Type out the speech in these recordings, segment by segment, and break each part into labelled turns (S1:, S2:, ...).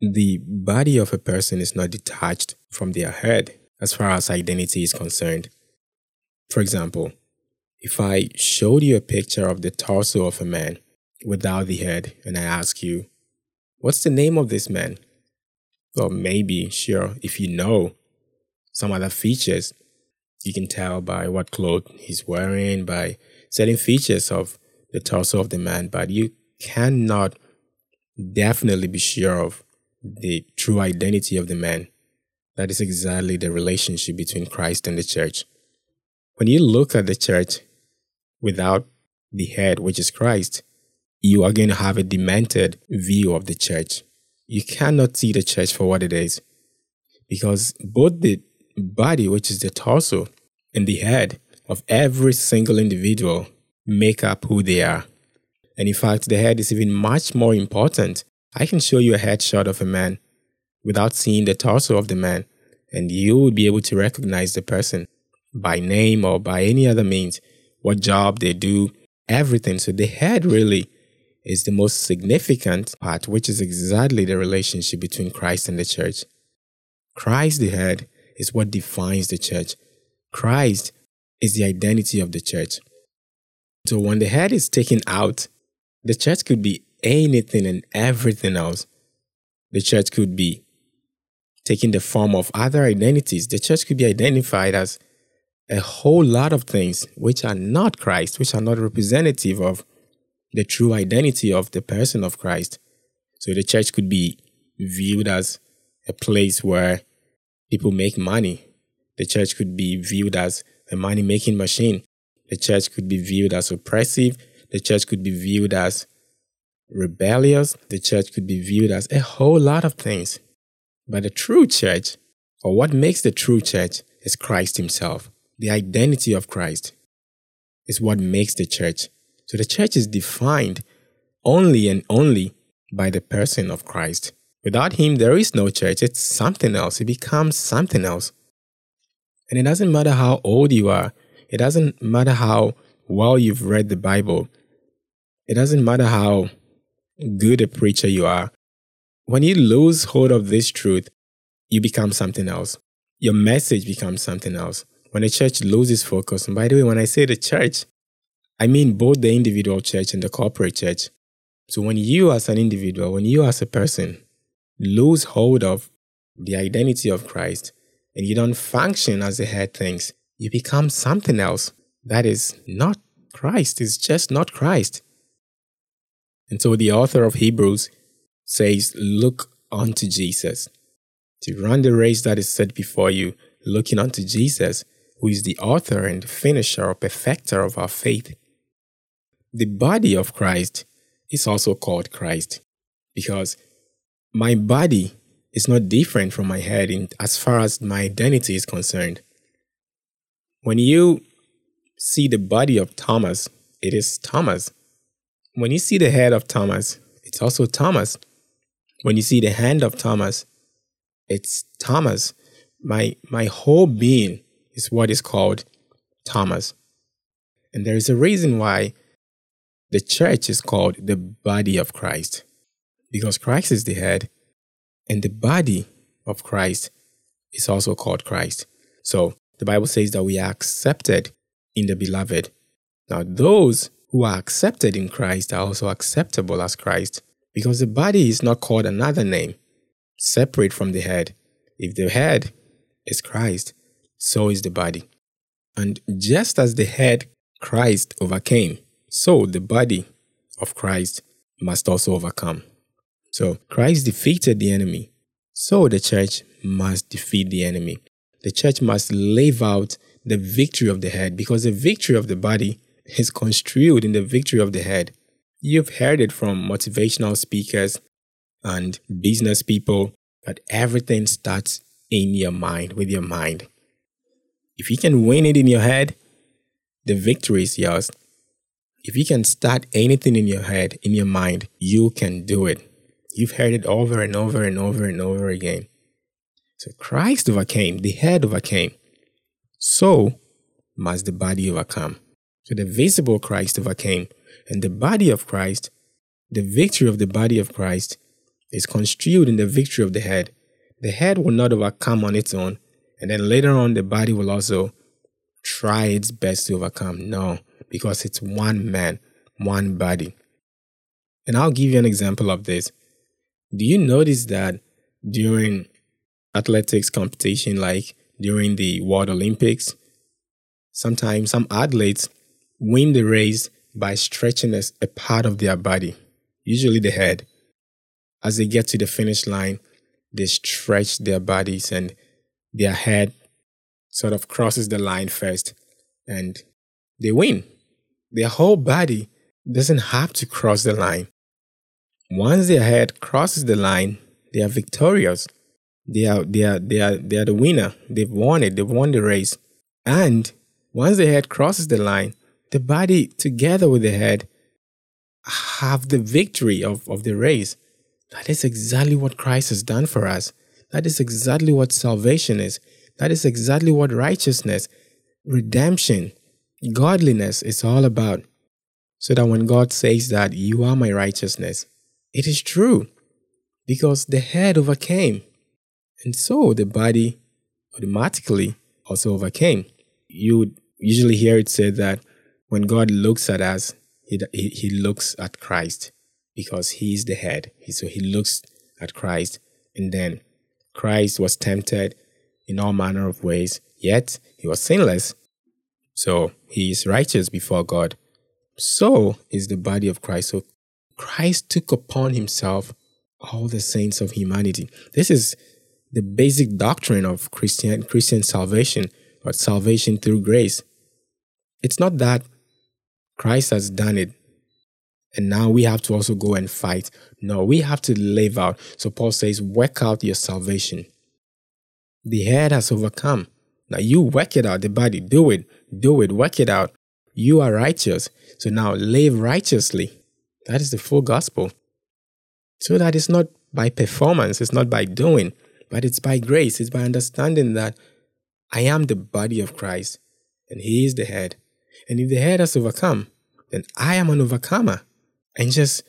S1: the body of a person is not detached from their head as far as identity is concerned. For example, if I showed you a picture of the torso of a man without the head and I ask you, What's the name of this man? Well, maybe, sure, if you know some other features, you can tell by what clothes he's wearing, by certain features of the torso of the man, but you cannot definitely be sure of the true identity of the man. That is exactly the relationship between Christ and the church. When you look at the church without the head, which is Christ, you are going to have a demented view of the church. You cannot see the church for what it is because both the body, which is the torso, and the head of every single individual make up who they are. And in fact, the head is even much more important. I can show you a headshot of a man without seeing the torso of the man, and you would be able to recognize the person by name or by any other means, what job they do, everything. So the head really is the most significant part, which is exactly the relationship between Christ and the church. Christ, the head, is what defines the church. Christ is the identity of the church. So when the head is taken out, the church could be anything and everything else. The church could be taking the form of other identities. The church could be identified as a whole lot of things which are not Christ, which are not representative of the true identity of the person of Christ. So the church could be viewed as a place where people make money. The church could be viewed as a money making machine. The church could be viewed as oppressive. The church could be viewed as rebellious. The church could be viewed as a whole lot of things. But the true church, or what makes the true church, is Christ Himself. The identity of Christ is what makes the church. So the church is defined only and only by the person of Christ. Without Him, there is no church. It's something else. It becomes something else. And it doesn't matter how old you are, it doesn't matter how well you've read the Bible, it doesn't matter how good a preacher you are. When you lose hold of this truth, you become something else. Your message becomes something else. When the church loses focus, and by the way, when I say the church, I mean both the individual church and the corporate church. So when you as an individual, when you as a person lose hold of the identity of Christ, and you don't function as the head thinks, you become something else that is not Christ, is just not Christ. And so the author of Hebrews says, Look unto Jesus. To run the race that is set before you, looking unto Jesus, who is the author and finisher or perfecter of our faith. The body of Christ is also called Christ because my body is not different from my head in, as far as my identity is concerned. When you see the body of Thomas, it is Thomas. When you see the head of Thomas, it's also Thomas. When you see the hand of Thomas, it's Thomas. My, my whole being is what is called Thomas. And there is a reason why the church is called the body of Christ, because Christ is the head and the body of Christ is also called Christ. So the Bible says that we are accepted in the beloved. Now, those who are accepted in Christ are also acceptable as Christ because the body is not called another name separate from the head. If the head is Christ, so is the body. And just as the head Christ overcame, so the body of Christ must also overcome. So Christ defeated the enemy. So the church must defeat the enemy. The church must live out the victory of the head because the victory of the body is construed in the victory of the head. You've heard it from motivational speakers and business people that everything starts in your mind, with your mind. If you can win it in your head, the victory is yours. If you can start anything in your head, in your mind, you can do it. You've heard it over and over and over and over again. So Christ overcame, the head overcame. So must the body overcome. So the visible Christ overcame, and the body of Christ, the victory of the body of Christ, is construed in the victory of the head. The head will not overcome on its own, and then later on, the body will also try its best to overcome. No, because it's one man, one body. And I'll give you an example of this. Do you notice that during athletics competition, like during the World Olympics, sometimes some athletes win the race by stretching a, a part of their body, usually the head. As they get to the finish line, they stretch their bodies and their head sort of crosses the line first and they win. Their whole body doesn't have to cross the line. Once their head crosses the line, they are victorious. They are, they are, they are, they are the winner. They've won it. They've won the race. And once the head crosses the line, the body together with the head have the victory of, of the race. That is exactly what Christ has done for us. That is exactly what salvation is. That is exactly what righteousness, redemption, godliness is all about. So that when God says that you are my righteousness, it is true because the head overcame. And so the body automatically also overcame. You would usually hear it said that when God looks at us, he, he, looks at Christ because he is the head. He, so he looks at Christ. And then Christ was tempted in all manner of ways, yet he was sinless. So he is righteous before God. So is the body of Christ. So Christ took upon himself all the saints of humanity. This is the basic doctrine of Christian Christian salvation, but salvation through grace. It's not that Christ has done it and now we have to also go and fight. No, we have to live out. So Paul says, work out your salvation. The head has overcome. Now you work it out, the body. Do it. Do it. Work it out. You are righteous. So now live righteously. That is the full gospel. So that it's not by performance, it's not by doing, but it's by grace. It's by understanding that I am the body of Christ and He is the head. And if the head has overcome, then I am an overcomer. And just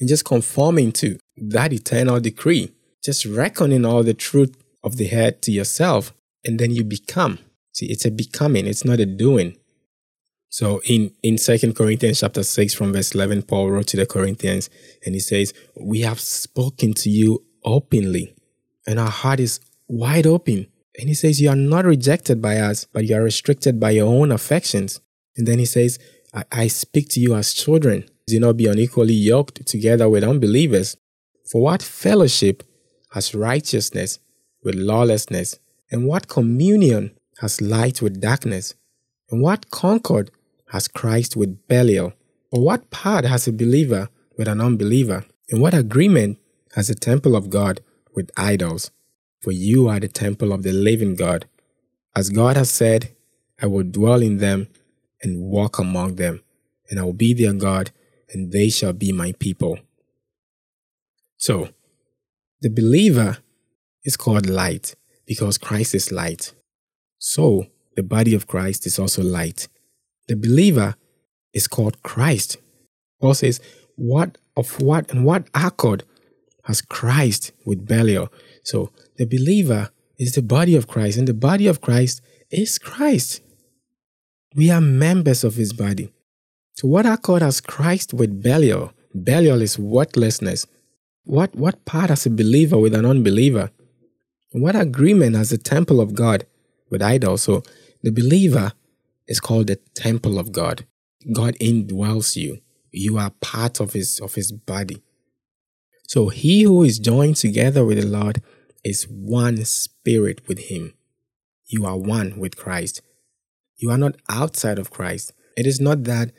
S1: and just conforming to that eternal decree. Just reckoning all the truth of the head to yourself, and then you become. See, it's a becoming, it's not a doing. So in, in 2 Corinthians chapter 6 from verse 11, Paul wrote to the Corinthians and he says, We have spoken to you openly and our heart is wide open. And he says, You are not rejected by us, but you are restricted by your own affections. And then he says, I, I speak to you as children. Do not be unequally yoked together with unbelievers. For what fellowship has righteousness with lawlessness? And what communion has light with darkness? And what concord has Christ with Belial? Or what part has a believer with an unbeliever? And what agreement has the temple of God with idols? For you are the temple of the living God. As God has said, I will dwell in them and walk among them, and I will be their God, and they shall be my people. So, the believer is called light because Christ is light. So, the body of Christ is also light. The believer is called Christ. Paul says, What of what and what accord has Christ with Belial? So the believer is the body of Christ, and the body of Christ is Christ. We are members of his body. So what accord has Christ with Belial? Belial is worthlessness. What, what part has a believer with an unbeliever? What agreement has the temple of God with idols? So the believer is called the temple of God. God indwells you. You are part of his of his body. So he who is joined together with the Lord is one spirit with him. You are one with Christ. You are not outside of Christ. It is not that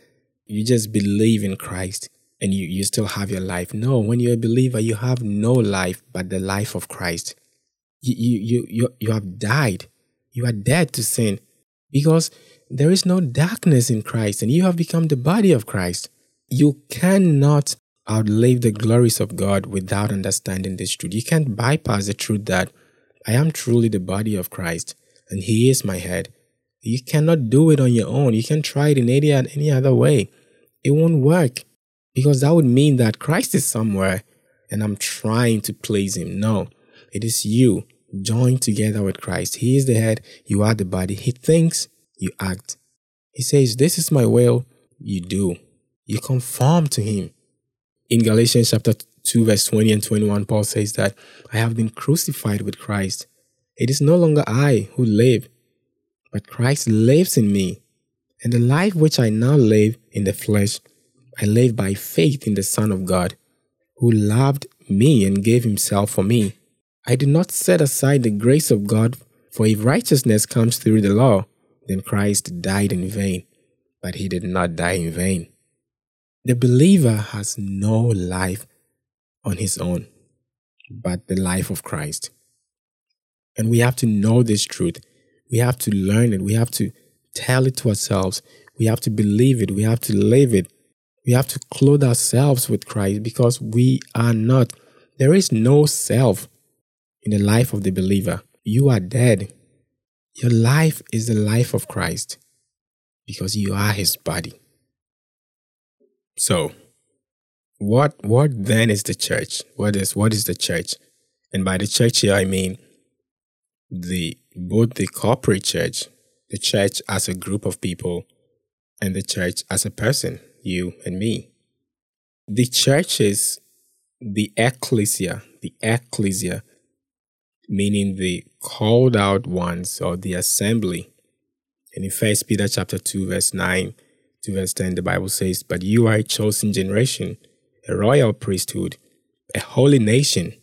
S1: you just believe in Christ and you, you still have your life. No, when you're a believer, you have no life but the life of Christ. You, you, you, you, you have died. You are dead to sin because there is no darkness in Christ and you have become the body of Christ. You cannot outlive the glories of God without understanding this truth. You can't bypass the truth that I am truly the body of Christ and He is my head. You cannot do it on your own. You can try it in any, any other way. It won't work because that would mean that Christ is somewhere and I'm trying to please him. No, it is you joined together with Christ. He is the head, you are the body. He thinks, you act. He says, This is my will, you do. You conform to him. In Galatians chapter 2, verse 20 and 21, Paul says that I have been crucified with Christ. It is no longer I who live, but Christ lives in me. And the life which I now live in the flesh, I live by faith in the Son of God, who loved me and gave himself for me. I do not set aside the grace of God, for if righteousness comes through the law, then Christ died in vain. But he did not die in vain. The believer has no life on his own, but the life of Christ. And we have to know this truth. We have to learn it. We have to tell it to ourselves. We have to believe it. We have to live it. We have to clothe ourselves with Christ because we are not. There is no self in the life of the believer. You are dead. Your life is the life of Christ because you are his body. So, what what then is the church? What is what is the church? And by the church here I mean the both the corporate church, the church as a group of people, and the church as a person, you and me. The church is the ecclesia, the ecclesia, meaning the called out ones or the assembly. And in First Peter chapter 2, verse 9 to verse 10, the Bible says, But you are a chosen generation, a royal priesthood, a holy nation,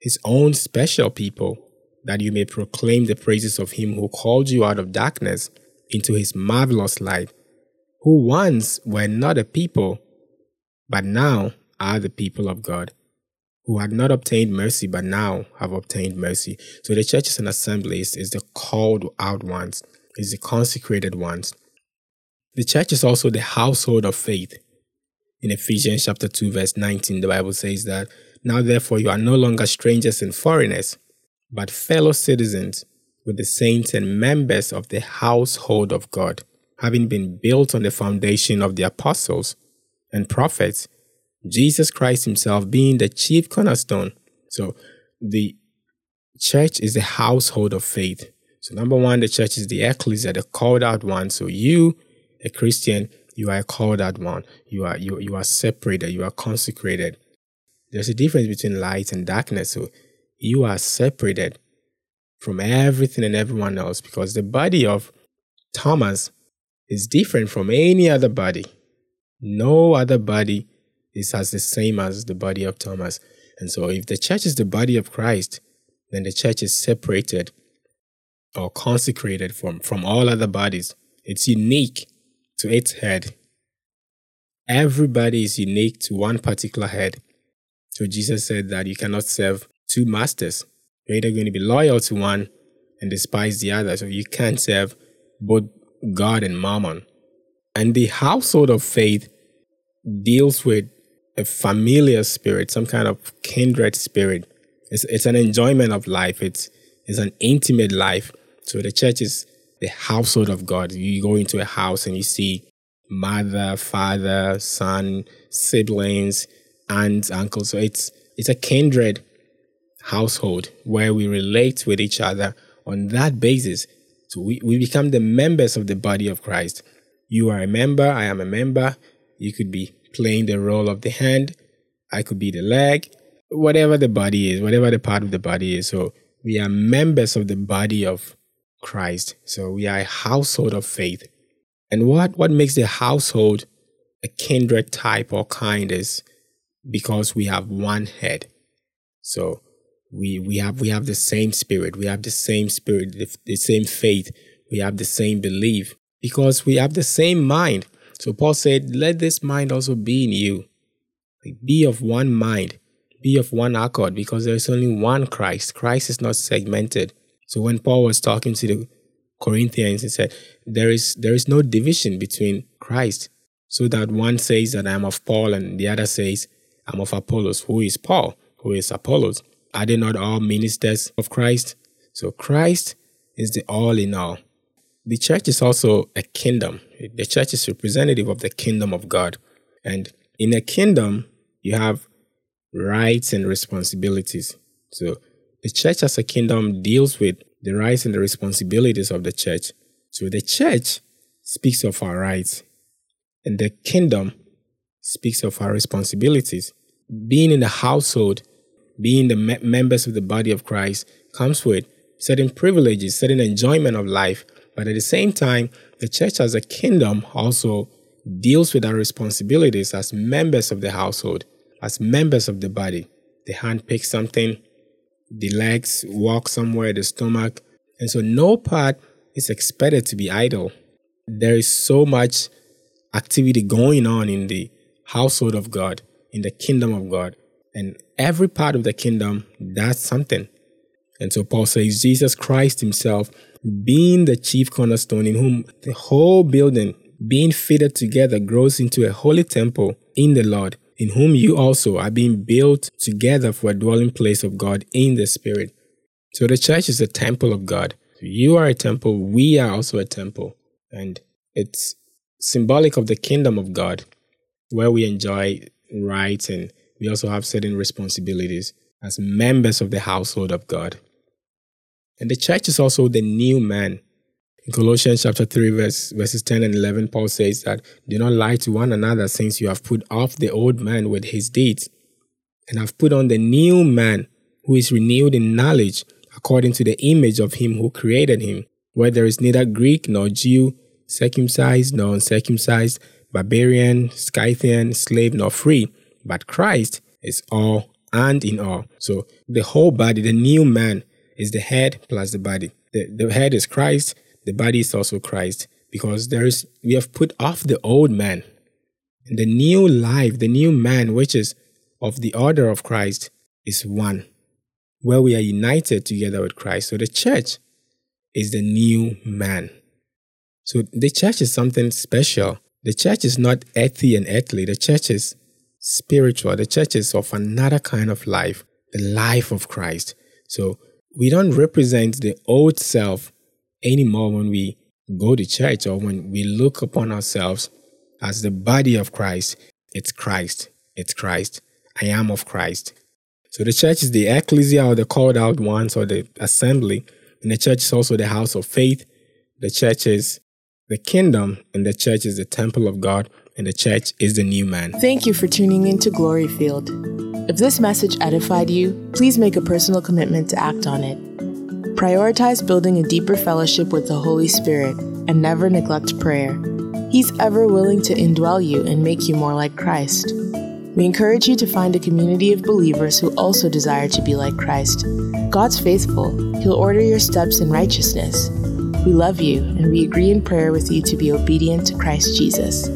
S1: his own special people, that you may proclaim the praises of him who called you out of darkness into his marvelous light, who once were not a people, but now are the people of God who had not obtained mercy but now have obtained mercy. So the churches and assemblies is the called out ones, is the consecrated ones. The church is also the household of faith. In Ephesians chapter 2, verse 19, the Bible says that now therefore you are no longer strangers and foreigners, but fellow citizens with the saints and members of the household of God, having been built on the foundation of the apostles and prophets Jesus Christ Himself being the chief cornerstone. So the church is the household of faith. So number one, the church is the ecclesia, the called out one. So you, a Christian, you are a called out one. You are you you are separated. You are consecrated. There's a difference between light and darkness. So you are separated from everything and everyone else because the body of Thomas is different from any other body. No other body is as the same as the body of Thomas. And so, if the church is the body of Christ, then the church is separated or consecrated from, from all other bodies. It's unique to its head. Everybody is unique to one particular head. So, Jesus said that you cannot serve two masters. You're either going to be loyal to one and despise the other. So, you can't serve both God and mammon. And the household of faith deals with a familiar spirit, some kind of kindred spirit. It's, it's an enjoyment of life. It's, it's an intimate life. So the church is the household of God. You go into a house and you see mother, father, son, siblings, aunts, uncles. So it's, it's a kindred household where we relate with each other on that basis. So we, we become the members of the body of Christ. You are a member, I am a member. You could be playing the role of the hand. I could be the leg, whatever the body is, whatever the part of the body is. So we are members of the body of Christ. So we are a household of faith. And what, what makes the household a kindred type or kind is because we have one head. So we we have we have the same spirit, we have the same spirit, the, the same faith, we have the same belief because we have the same mind. So Paul said, Let this mind also be in you. Like, be of one mind, be of one accord, because there is only one Christ. Christ is not segmented. So when Paul was talking to the Corinthians, he said, There is there is no division between Christ. So that one says that I'm of Paul and the other says, I'm of Apollos. Who is Paul? Who is Apollos? Are they not all ministers of Christ? So Christ is the all in all. The church is also a kingdom. The church is representative of the kingdom of God. And in a kingdom, you have rights and responsibilities. So the church as a kingdom deals with the rights and the responsibilities of the church. So the church speaks of our rights, and the kingdom speaks of our responsibilities. Being in the household, being the me- members of the body of Christ, comes with certain privileges, certain enjoyment of life. But at the same time, the church as a kingdom also deals with our responsibilities as members of the household, as members of the body. The hand picks something, the legs walk somewhere, the stomach. And so no part is expected to be idle. There is so much activity going on in the household of God, in the kingdom of God. And every part of the kingdom does something. And so Paul says, Jesus Christ himself being the chief cornerstone in whom the whole building being fitted together grows into a holy temple in the Lord, in whom you also are being built together for a dwelling place of God in the Spirit. So the church is a temple of God. You are a temple, we are also a temple. And it's symbolic of the kingdom of God, where we enjoy rights and we also have certain responsibilities as members of the household of God. And the church is also the new man. In Colossians chapter 3, verse, verses 10 and 11, Paul says that, Do not lie to one another, since you have put off the old man with his deeds, and have put on the new man, who is renewed in knowledge, according to the image of him who created him, where there is neither Greek nor Jew, circumcised nor uncircumcised, barbarian, Scythian, slave nor free, but Christ is all and in all. So the whole body, the new man, is the head plus the body. The, the head is Christ, the body is also Christ, because there is we have put off the old man. And the new life, the new man, which is of the order of Christ, is one, where we are united together with Christ. So the church is the new man. So the church is something special. The church is not earthy and earthly. The church is spiritual. The church is of another kind of life, the life of Christ. So we don't represent the old self anymore when we go to church or when we look upon ourselves as the body of Christ. It's Christ. It's Christ. I am of Christ. So the church is the ecclesia or the called out ones or the assembly. And the church is also the house of faith. The church is the kingdom, and the church is the temple of God, and the church is the new man.
S2: Thank you for tuning in to Glory Field. If this message edified you, please make a personal commitment to act on it. Prioritize building a deeper fellowship with the Holy Spirit and never neglect prayer. He's ever willing to indwell you and make you more like Christ. We encourage you to find a community of believers who also desire to be like Christ. God's faithful, He'll order your steps in righteousness. We love you, and we agree in prayer with you to be obedient to Christ Jesus.